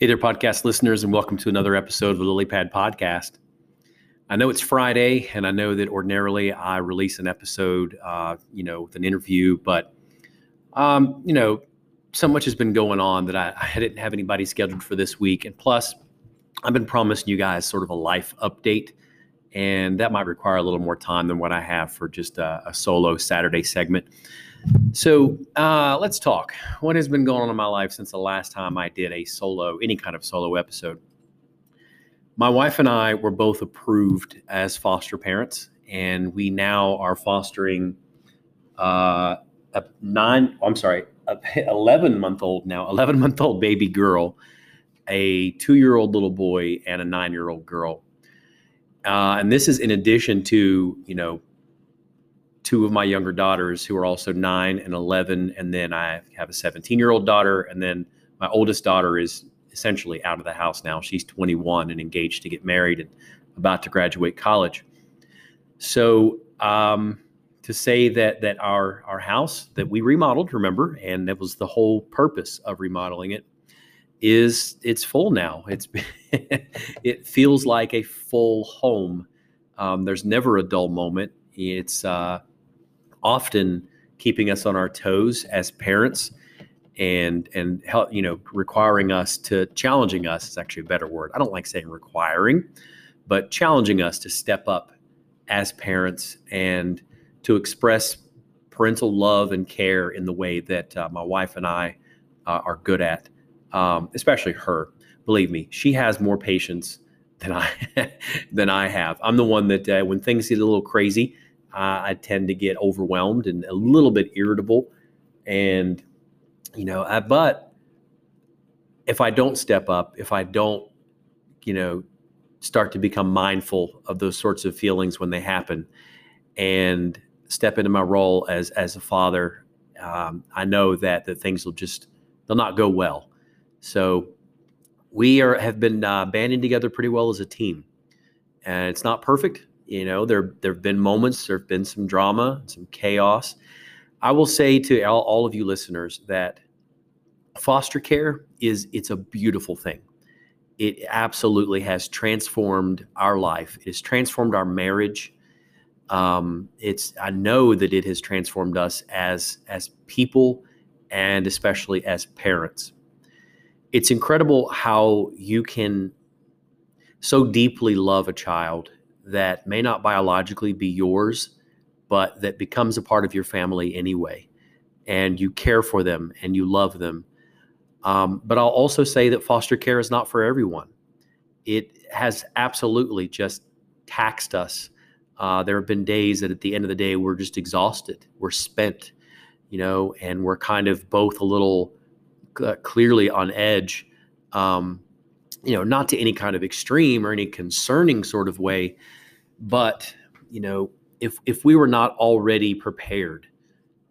Hey there, podcast listeners, and welcome to another episode of the LilyPad Podcast. I know it's Friday, and I know that ordinarily I release an episode, uh, you know, with an interview, but um, you know, so much has been going on that I, I didn't have anybody scheduled for this week, and plus, I've been promising you guys sort of a life update, and that might require a little more time than what I have for just a, a solo Saturday segment. So uh, let's talk. What has been going on in my life since the last time I did a solo, any kind of solo episode? My wife and I were both approved as foster parents, and we now are fostering uh, a nine, I'm sorry, a 11 month old now, 11 month old baby girl, a two year old little boy, and a nine year old girl. Uh, and this is in addition to, you know, two of my younger daughters who are also nine and 11. And then I have a 17 year old daughter. And then my oldest daughter is essentially out of the house now. She's 21 and engaged to get married and about to graduate college. So, um, to say that that our our house that we remodeled, remember, and that was the whole purpose of remodeling it, is it's full now. It's it feels like a full home. Um, there's never a dull moment. It's uh, often keeping us on our toes as parents and and help you know requiring us to challenging us is actually a better word. I don't like saying requiring but challenging us to step up as parents and to express parental love and care in the way that uh, my wife and i uh, are good at um, especially her. Believe me she has more patience than i than i have. I'm the one that uh, when things get a little crazy uh, I tend to get overwhelmed and a little bit irritable. And, you know, I, but if I don't step up, if I don't, you know, start to become mindful of those sorts of feelings when they happen and step into my role as, as a father, um, I know that, that things will just, they'll not go well. So we are, have been uh, banding together pretty well as a team. And it's not perfect you know, there there have been moments, there have been some drama, some chaos. I will say to all, all of you listeners that foster care is it's a beautiful thing. It absolutely has transformed our life. It has transformed our marriage. Um, it's I know that it has transformed us as as people and especially as parents. It's incredible how you can so deeply love a child that may not biologically be yours, but that becomes a part of your family anyway. And you care for them and you love them. Um, but I'll also say that foster care is not for everyone. It has absolutely just taxed us. Uh, there have been days that at the end of the day, we're just exhausted, we're spent, you know, and we're kind of both a little uh, clearly on edge. Um, you know, not to any kind of extreme or any concerning sort of way, but you know, if if we were not already prepared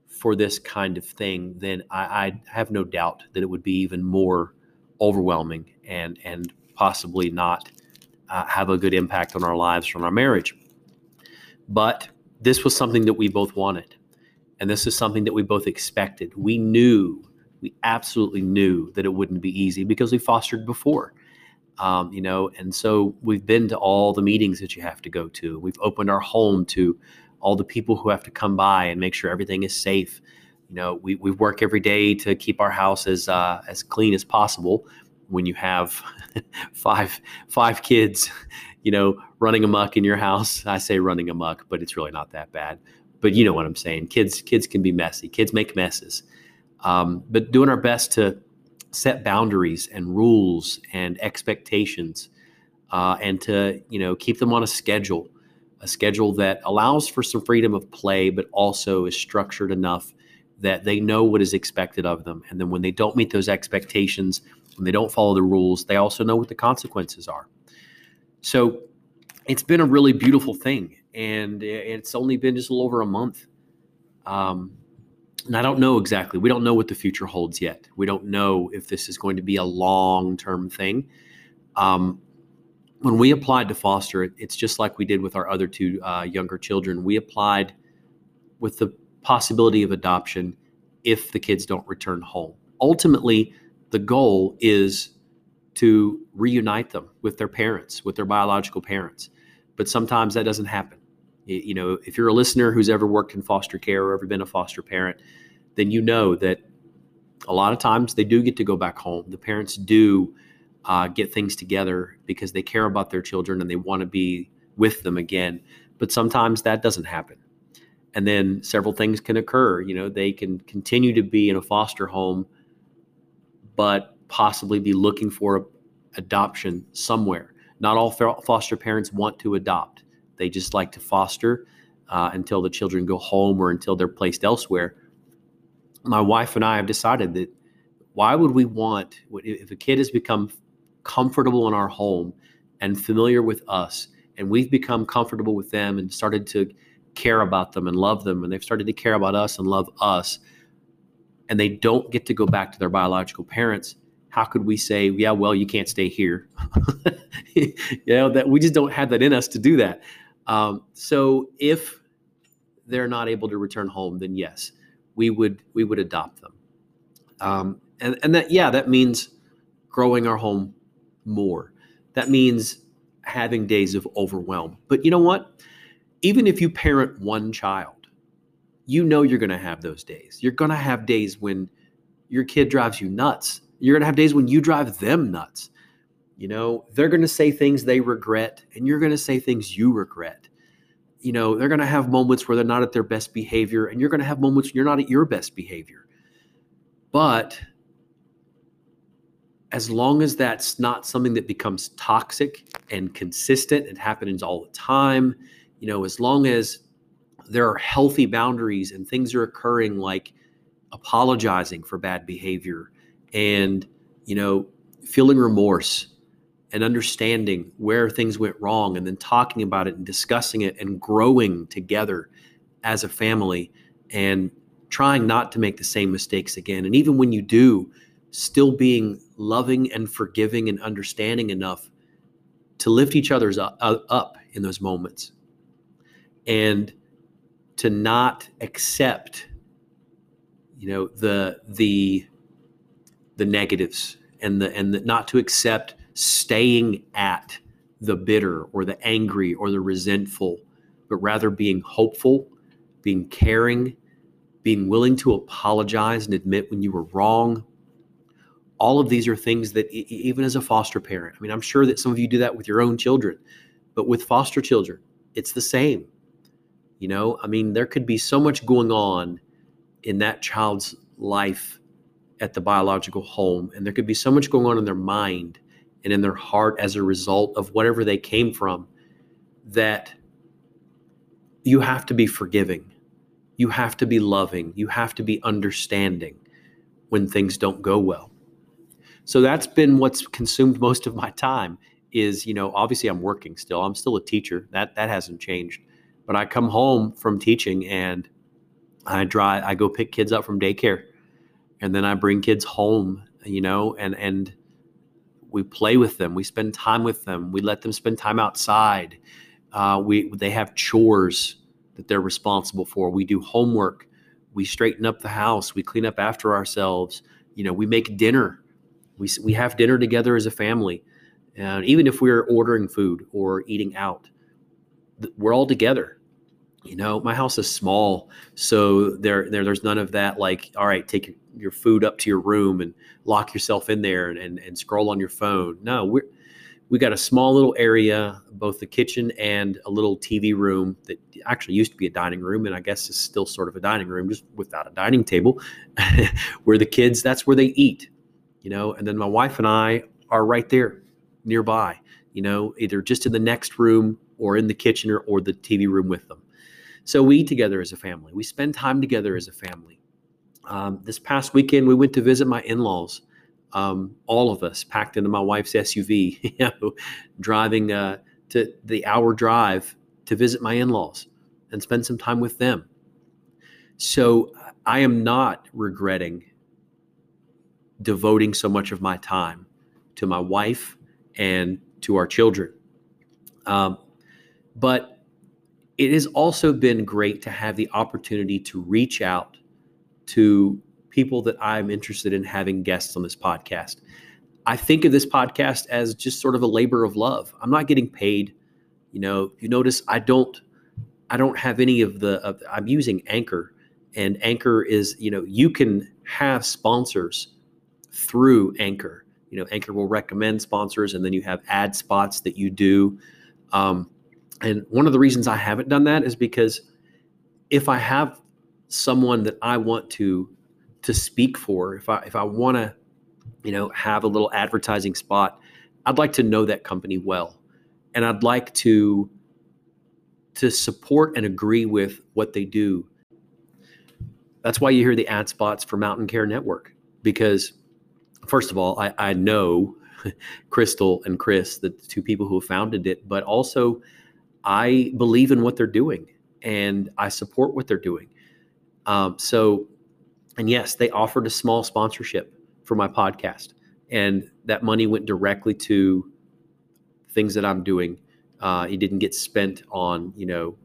for this kind of thing, then I, I have no doubt that it would be even more overwhelming and and possibly not uh, have a good impact on our lives from our marriage. But this was something that we both wanted, and this is something that we both expected. We knew, we absolutely knew that it wouldn't be easy because we fostered before um, you know and so we've been to all the meetings that you have to go to. We've opened our home to all the people who have to come by and make sure everything is safe. You know we, we work every day to keep our house as uh, as clean as possible when you have five five kids you know running amuck in your house. I say running amuck, but it's really not that bad. But you know what i'm saying. Kids kids can be messy. Kids make messes. Um, but doing our best to set boundaries and rules and expectations uh, and to you know keep them on a schedule a schedule that allows for some freedom of play but also is structured enough that they know what is expected of them. And then when they don't meet those expectations when they don't follow the rules they also know what the consequences are. So it's been a really beautiful thing and it's only been just a little over a month. Um, and I don't know exactly. We don't know what the future holds yet. We don't know if this is going to be a long term thing. Um, when we applied to foster, it's just like we did with our other two uh, younger children. We applied with the possibility of adoption if the kids don't return home. Ultimately, the goal is to reunite them with their parents, with their biological parents. But sometimes that doesn't happen. You know, if you're a listener who's ever worked in foster care or ever been a foster parent, then you know that a lot of times they do get to go back home. The parents do uh, get things together because they care about their children and they want to be with them again. But sometimes that doesn't happen. And then several things can occur. You know, they can continue to be in a foster home, but possibly be looking for adoption somewhere. Not all foster parents want to adopt, they just like to foster uh, until the children go home or until they're placed elsewhere. My wife and I have decided that why would we want, if a kid has become comfortable in our home and familiar with us, and we've become comfortable with them and started to care about them and love them, and they've started to care about us and love us, and they don't get to go back to their biological parents, how could we say, yeah, well, you can't stay here? you know, that we just don't have that in us to do that. Um, so if they're not able to return home, then yes, we would we would adopt them. Um, and and that yeah, that means growing our home more. That means having days of overwhelm. But you know what? Even if you parent one child, you know you're going to have those days. You're going to have days when your kid drives you nuts. You're going to have days when you drive them nuts. You know, they're going to say things they regret, and you're going to say things you regret. You know, they're going to have moments where they're not at their best behavior, and you're going to have moments you're not at your best behavior. But as long as that's not something that becomes toxic and consistent, it happens all the time. You know, as long as there are healthy boundaries and things are occurring like apologizing for bad behavior and, you know, feeling remorse and understanding where things went wrong and then talking about it and discussing it and growing together as a family and trying not to make the same mistakes again. And even when you do, still being loving and forgiving and understanding enough to lift each other's up, up in those moments and to not accept you know the the the negatives and the and the, not to accept staying at the bitter or the angry or the resentful but rather being hopeful being caring being willing to apologize and admit when you were wrong. All of these are things that even as a foster parent i mean i'm sure that some of you do that with your own children but with foster children it's the same. You know i mean there could be so much going on in that child's life at the biological home and there could be so much going on in their mind and in their heart as a result of whatever they came from that you have to be forgiving you have to be loving you have to be understanding when things don't go well so that's been what's consumed most of my time is, you know, obviously I'm working still. I'm still a teacher. That that hasn't changed. But I come home from teaching and I drive I go pick kids up from daycare and then I bring kids home, you know, and and we play with them. We spend time with them. We let them spend time outside. Uh, we they have chores that they're responsible for. We do homework. We straighten up the house. We clean up after ourselves. You know, we make dinner we, we have dinner together as a family. And even if we're ordering food or eating out, we're all together. You know, my house is small, so there, there there's none of that. Like, all right, take your, food up to your room and lock yourself in there and, and, and scroll on your phone. No, we're we got a small little area, both the kitchen and a little TV room that actually used to be a dining room, and I guess is still sort of a dining room, just without a dining table, where the kids that's where they eat you know, and then my wife and I are right there nearby, you know, either just in the next room or in the kitchen or, or the TV room with them. So we eat together as a family. We spend time together as a family. Um, this past weekend, we went to visit my in laws. Um, all of us packed into my wife's SUV, you know, driving uh, to the hour drive to visit my in laws and spend some time with them. So I am not regretting devoting so much of my time to my wife and to our children. Um, but it has also been great to have the opportunity to reach out to people that I'm interested in having guests on this podcast. I think of this podcast as just sort of a labor of love. I'm not getting paid. You know, you notice I don't I don't have any of the of, I'm using Anchor and Anchor is, you know, you can have sponsors through Anchor. You know, Anchor will recommend sponsors and then you have ad spots that you do. Um, and one of the reasons I haven't done that is because if I have someone that I want to to speak for, if I if I want to you know, have a little advertising spot, I'd like to know that company well. And I'd like to to support and agree with what they do. That's why you hear the ad spots for Mountain Care Network. Because first of all, I, I know Crystal and Chris, the two people who founded it, but also I believe in what they're doing and I support what they're doing. Um, so, and yes, they offered a small sponsorship for my podcast. And that money went directly to things that I'm doing. Uh, it didn't get spent on, you know,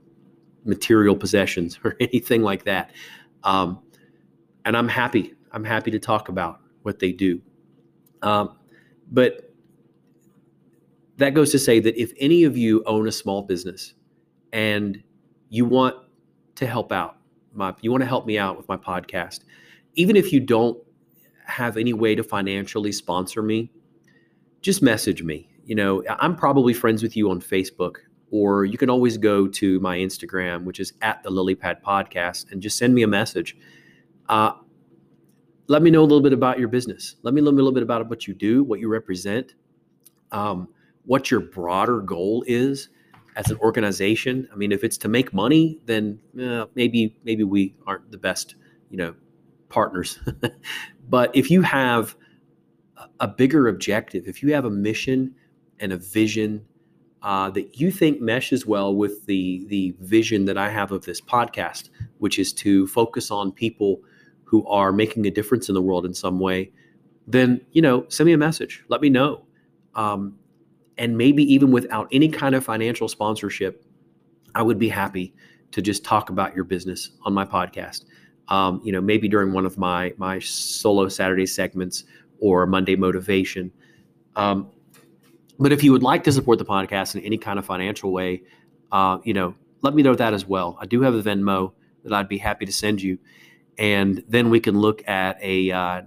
material possessions or anything like that. Um, and I'm happy. I'm happy to talk about what they do. Um, but that goes to say that if any of you own a small business and you want to help out, my, you want to help me out with my podcast, even if you don't have any way to financially sponsor me, just message me. You know, I'm probably friends with you on Facebook, or you can always go to my Instagram, which is at the LilyPad Podcast, and just send me a message. Uh, let me know a little bit about your business. Let me know a little bit about what you do, what you represent, um, what your broader goal is as an organization. I mean, if it's to make money, then eh, maybe maybe we aren't the best, you know, partners. but if you have a bigger objective, if you have a mission and a vision uh, that you think meshes well with the the vision that I have of this podcast, which is to focus on people who are making a difference in the world in some way, then you know, send me a message. Let me know, um, and maybe even without any kind of financial sponsorship, I would be happy to just talk about your business on my podcast um, you know, maybe during one of my my solo Saturday segments or Monday motivation. Um, but if you would like to support the podcast in any kind of financial way, uh, you know, let me know that as well. I do have a Venmo that I'd be happy to send you, and then we can look at a uh,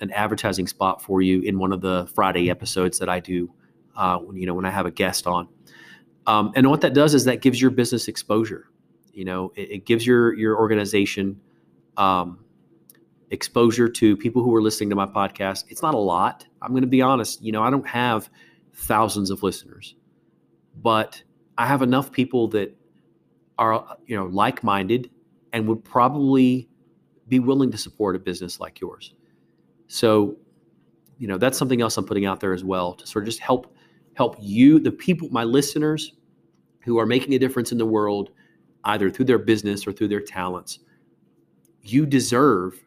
an advertising spot for you in one of the Friday episodes that I do. Uh, when you know when I have a guest on, um, and what that does is that gives your business exposure. You know, it, it gives your your organization um, exposure to people who are listening to my podcast. It's not a lot. I'm going to be honest. You know, I don't have thousands of listeners, but I have enough people that are, you know, like minded and would probably be willing to support a business like yours. So, you know, that's something else I'm putting out there as well to sort of just help help you, the people, my listeners who are making a difference in the world, either through their business or through their talents you deserve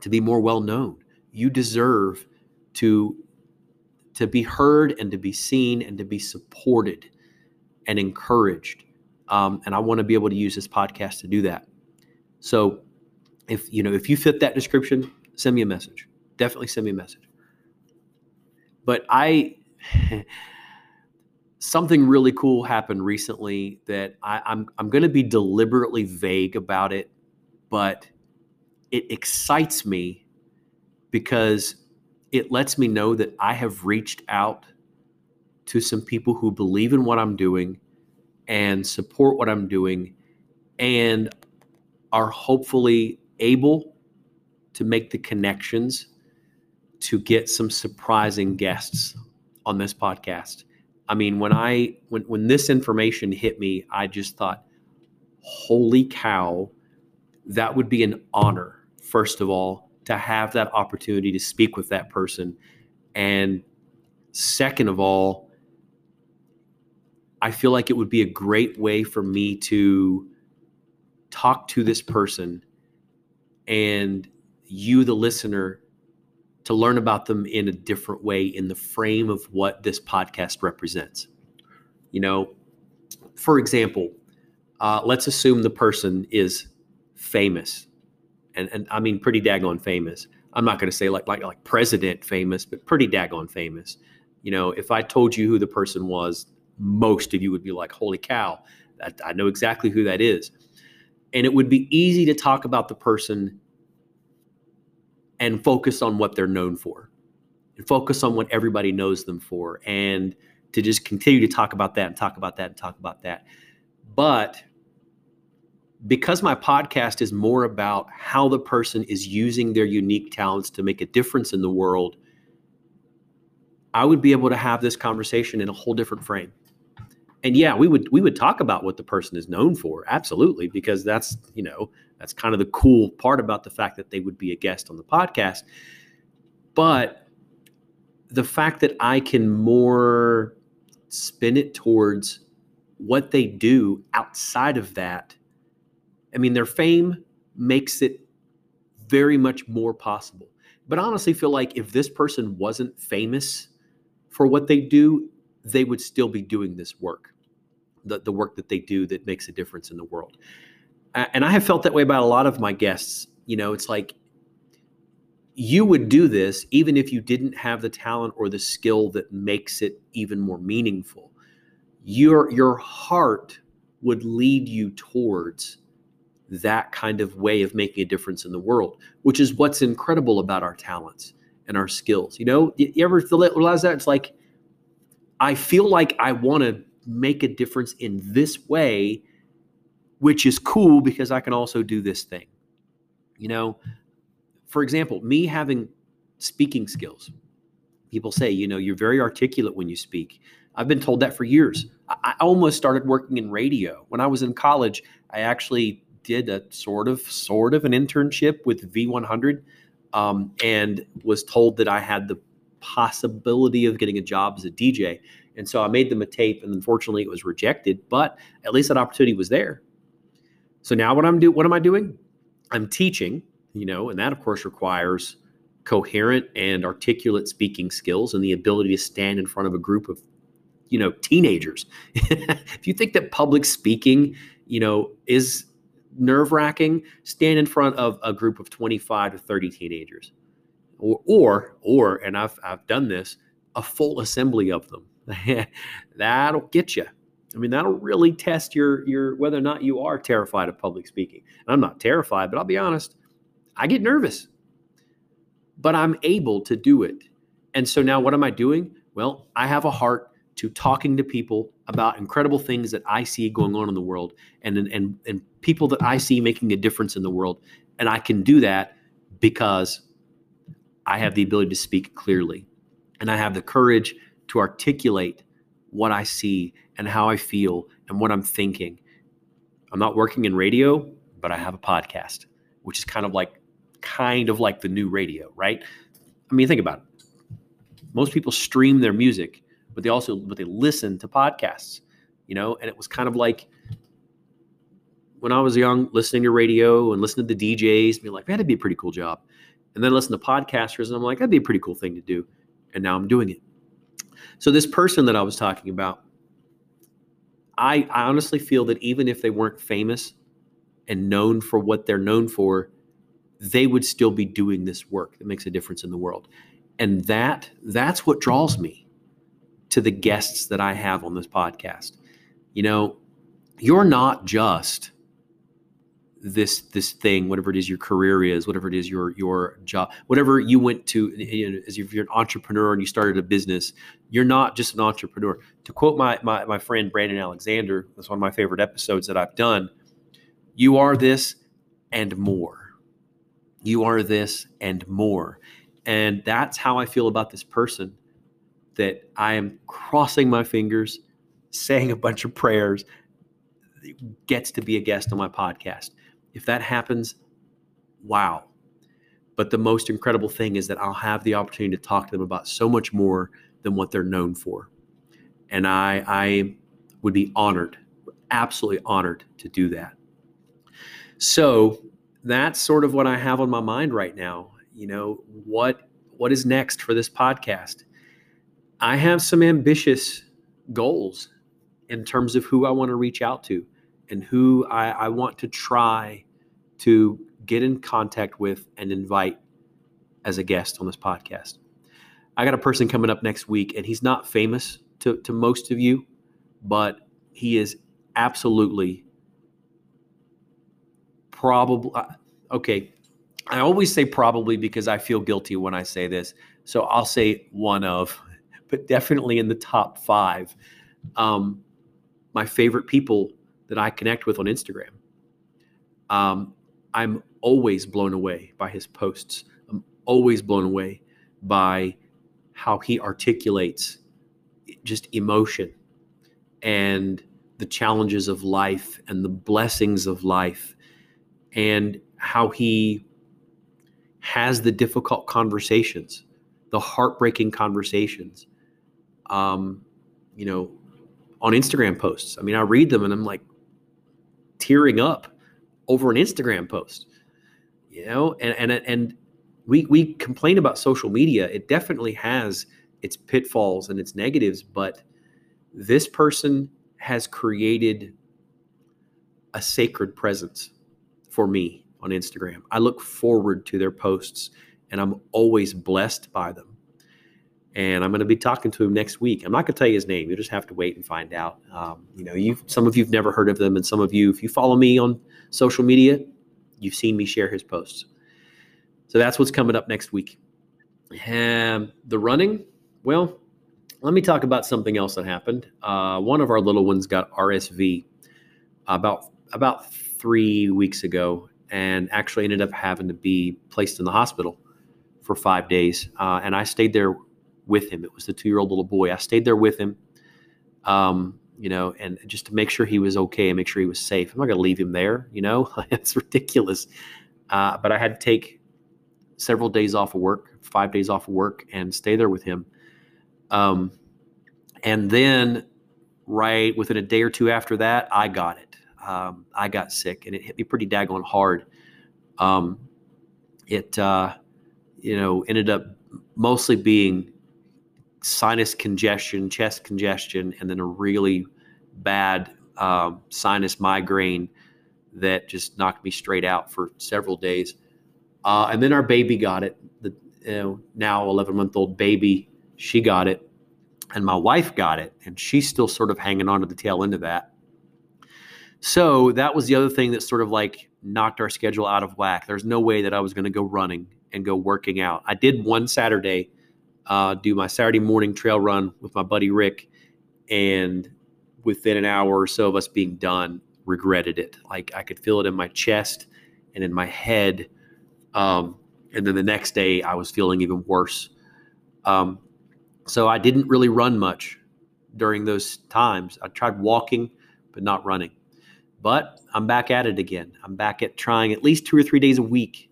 to be more well known. You deserve to to be heard and to be seen and to be supported and encouraged. Um, and I want to be able to use this podcast to do that. So, if you know if you fit that description, send me a message. Definitely send me a message. But I. something really cool happened recently that I, I'm I'm going to be deliberately vague about it but it excites me because it lets me know that I have reached out to some people who believe in what I'm doing and support what I'm doing and are hopefully able to make the connections to get some surprising guests on this podcast. I mean, when I when when this information hit me, I just thought, "Holy cow, that would be an honor, first of all, to have that opportunity to speak with that person. And second of all, I feel like it would be a great way for me to talk to this person and you, the listener, to learn about them in a different way in the frame of what this podcast represents. You know, for example, uh, let's assume the person is famous, and, and I mean pretty daggone famous. I'm not going to say like like like president famous, but pretty daggone famous. You know, if I told you who the person was, most of you would be like, "Holy cow, that, I know exactly who that is." And it would be easy to talk about the person and focus on what they're known for, and focus on what everybody knows them for, and to just continue to talk about that and talk about that and talk about that. But because my podcast is more about how the person is using their unique talents to make a difference in the world, I would be able to have this conversation in a whole different frame. And yeah, we would we would talk about what the person is known for, absolutely, because that's, you know, that's kind of the cool part about the fact that they would be a guest on the podcast. But the fact that I can more spin it towards what they do outside of that I mean, their fame makes it very much more possible. But I honestly feel like if this person wasn't famous for what they do, they would still be doing this work, the, the work that they do that makes a difference in the world. And I have felt that way about a lot of my guests. You know, it's like you would do this even if you didn't have the talent or the skill that makes it even more meaningful. Your your heart would lead you towards that kind of way of making a difference in the world, which is what's incredible about our talents and our skills. You know, you, ever realize that? It's like, I feel like I want to make a difference in this way, which is cool because I can also do this thing. You know, for example, me having speaking skills. People say, you know, you're very articulate when you speak. I've been told that for years. I almost started working in radio. When I was in college, I actually did a sort of sort of an internship with V100 um, and was told that I had the possibility of getting a job as a DJ. And so I made them a tape, and unfortunately, it was rejected. But at least that opportunity was there. So now, what I'm do what am I doing? I'm teaching, you know, and that of course requires coherent and articulate speaking skills and the ability to stand in front of a group of, you know, teenagers. if you think that public speaking, you know, is nerve wracking, stand in front of a group of 25 to 30 teenagers. Or, or, or, and I've, I've done this, a full assembly of them. that'll get you. I mean, that'll really test your, your, whether or not you are terrified of public speaking. And I'm not terrified, but I'll be honest, I get nervous, but I'm able to do it. And so now what am I doing? Well, I have a heart to talking to people about incredible things that I see going on in the world and, and, and people that I see making a difference in the world. And I can do that because I have the ability to speak clearly and I have the courage to articulate what I see and how I feel and what I'm thinking. I'm not working in radio, but I have a podcast, which is kind of like kind of like the new radio, right? I mean, think about it. Most people stream their music but they also but they listen to podcasts, you know, and it was kind of like when I was young, listening to radio and listening to the DJs, being like, that'd be a pretty cool job. And then listen to podcasters, and I'm like, that'd be a pretty cool thing to do. And now I'm doing it. So this person that I was talking about, I, I honestly feel that even if they weren't famous and known for what they're known for, they would still be doing this work that makes a difference in the world. And that that's what draws me to the guests that I have on this podcast. You know, you're not just this this thing, whatever it is your career is, whatever it is your your job, whatever you went to you know, as if you're an entrepreneur and you started a business, you're not just an entrepreneur. To quote my my, my friend Brandon Alexander, that's one of my favorite episodes that I've done. You are this and more. You are this and more. And that's how I feel about this person that I am crossing my fingers, saying a bunch of prayers, gets to be a guest on my podcast. If that happens, wow. But the most incredible thing is that I'll have the opportunity to talk to them about so much more than what they're known for. And I, I would be honored, absolutely honored to do that. So that's sort of what I have on my mind right now. You know, what what is next for this podcast? I have some ambitious goals in terms of who I want to reach out to and who I, I want to try to get in contact with and invite as a guest on this podcast. I got a person coming up next week, and he's not famous to, to most of you, but he is absolutely probably uh, okay. I always say probably because I feel guilty when I say this. So I'll say one of, but definitely in the top five. Um, my favorite people that I connect with on Instagram. Um, I'm always blown away by his posts. I'm always blown away by how he articulates just emotion and the challenges of life and the blessings of life and how he has the difficult conversations, the heartbreaking conversations. Um, you know, on Instagram posts. I mean, I read them and I'm like tearing up over an Instagram post. You know, and and and we we complain about social media. It definitely has its pitfalls and its negatives, but this person has created a sacred presence for me on Instagram. I look forward to their posts and I'm always blessed by them and I'm going to be talking to him next week. I'm not going to tell you his name. You just have to wait and find out. Um, you know, you some of you've never heard of them, and some of you, if you follow me on social media, you've seen me share his posts. So that's what's coming up next week. And the running, well, let me talk about something else that happened. Uh, one of our little ones got RSV about about three weeks ago, and actually ended up having to be placed in the hospital for five days. Uh, and I stayed there with him. It was the two year old little boy. I stayed there with him, um, you know, and just to make sure he was okay and make sure he was safe. I'm not going to leave him there, you know, it's ridiculous. Uh, but I had to take several days off of work, five days off of work, and stay there with him. Um, and then, right within a day or two after that, I got it. Um, I got sick, and it hit me pretty daggone hard. Um, it, uh, you know, ended up mostly being sinus congestion, chest congestion, and then a really bad um, sinus migraine that just knocked me straight out for several days. Uh, and then our baby got it. The you know, now 11 month old baby, she got it, and my wife got it, and she's still sort of hanging on to the tail end of that. So that was the other thing that sort of like knocked our schedule out of whack. There's no way that I was going to go running and go working out. I did one Saturday uh, do my Saturday morning trail run with my buddy Rick, and within an hour or so of us being done, regretted it. Like I could feel it in my chest and in my head. Um, and then the next day, I was feeling even worse. Um, so I didn't really run much during those times. I tried walking, but not running. But I'm back at it again. I'm back at trying at least two or three days a week,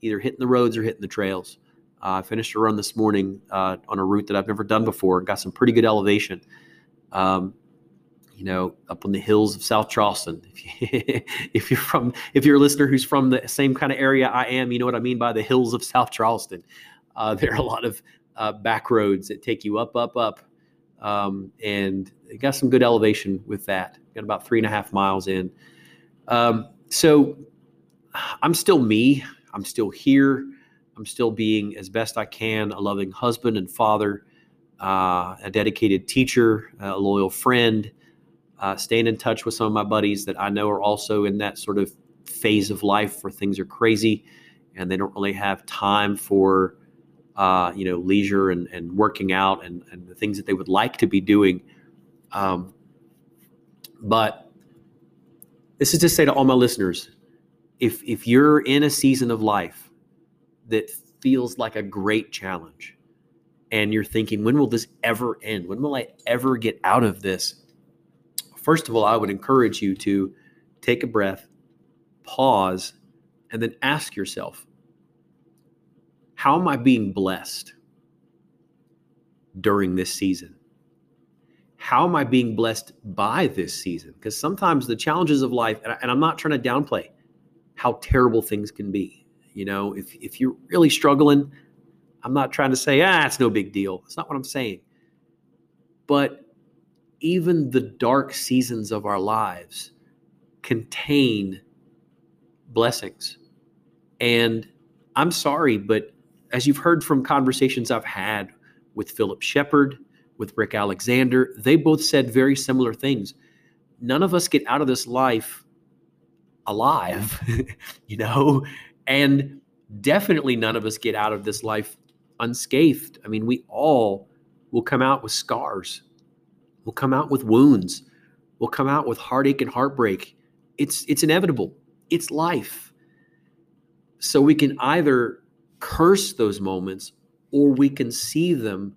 either hitting the roads or hitting the trails. Uh, I finished a run this morning uh, on a route that I've never done before. Got some pretty good elevation. Um, you know, up on the hills of South Charleston. If, you, you're from, if you're a listener who's from the same kind of area I am, you know what I mean by the hills of South Charleston. Uh, there are a lot of uh, back roads that take you up, up, up, um, and got some good elevation with that. Got about three and a half miles in. Um, so I'm still me. I'm still here. I'm still being, as best I can, a loving husband and father, uh, a dedicated teacher, a loyal friend, uh, staying in touch with some of my buddies that I know are also in that sort of phase of life where things are crazy and they don't really have time for, uh, you know, leisure and, and working out and, and the things that they would like to be doing. Um, but this is to say to all my listeners, if if you're in a season of life that feels like a great challenge and you're thinking, when will this ever end? When will I ever get out of this? First of all, I would encourage you to take a breath, pause, and then ask yourself, how am I being blessed during this season? How am I being blessed by this season? Because sometimes the challenges of life, and I'm not trying to downplay how terrible things can be. You know, if if you're really struggling, I'm not trying to say, ah, it's no big deal. It's not what I'm saying. But even the dark seasons of our lives contain blessings. And I'm sorry, but as you've heard from conversations I've had with Philip Shepherd, with Rick Alexander, they both said very similar things. None of us get out of this life alive, you know, and definitely none of us get out of this life unscathed. I mean, we all will come out with scars, we'll come out with wounds, we'll come out with heartache and heartbreak. It's it's inevitable. It's life. So we can either curse those moments or we can see them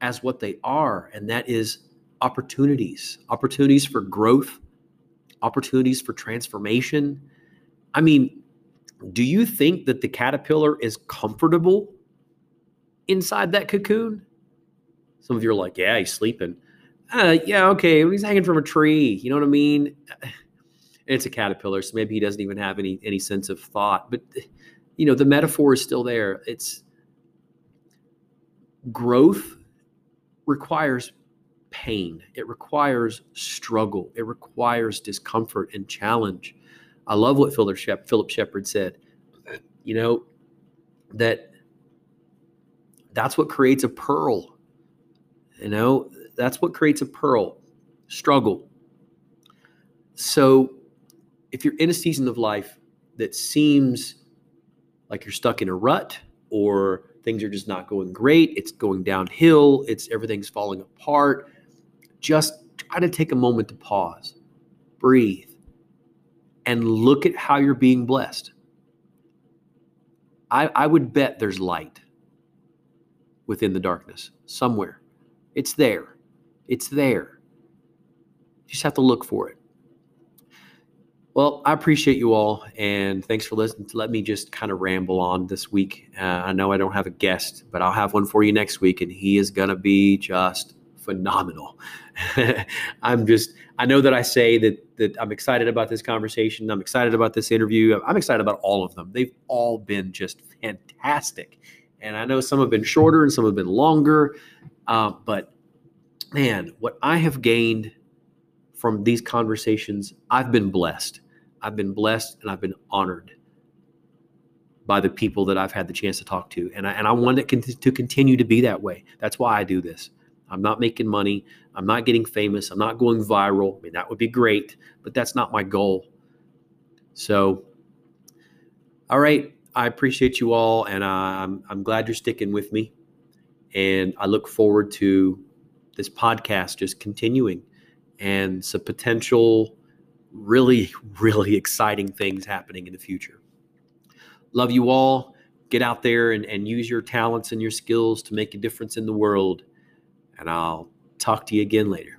as what they are, and that is opportunities, opportunities for growth, opportunities for transformation. I mean, do you think that the caterpillar is comfortable inside that cocoon? Some of you are like, yeah, he's sleeping. Uh, yeah, okay, he's hanging from a tree. You know what I mean? It's a caterpillar, so maybe he doesn't even have any any sense of thought. But you know, the metaphor is still there. It's growth requires pain. It requires struggle. It requires discomfort and challenge. I love what Philip Shepherd said. You know that that's what creates a pearl. You know, that's what creates a pearl. Struggle. So if you're in a season of life that seems like you're stuck in a rut or things are just not going great, it's going downhill, it's everything's falling apart, just try to take a moment to pause, breathe, and look at how you're being blessed. I, I would bet there's light within the darkness somewhere. It's there. It's there. You just have to look for it. Well, I appreciate you all, and thanks for listening. To let me just kind of ramble on this week. Uh, I know I don't have a guest, but I'll have one for you next week, and he is going to be just phenomenal. I'm just, I know that I say that that I'm excited about this conversation. I'm excited about this interview. I'm excited about all of them. They've all been just fantastic, and I know some have been shorter and some have been longer, uh, but man, what I have gained from these conversations, I've been blessed. I've been blessed and I've been honored by the people that I've had the chance to talk to. And I, and I want it to continue to be that way. That's why I do this. I'm not making money. I'm not getting famous. I'm not going viral. I mean, that would be great, but that's not my goal. So, all right. I appreciate you all, and uh, I'm, I'm glad you're sticking with me. And I look forward to this podcast just continuing and some potential really, really exciting things happening in the future. Love you all. Get out there and, and use your talents and your skills to make a difference in the world. And I'll talk to you again later.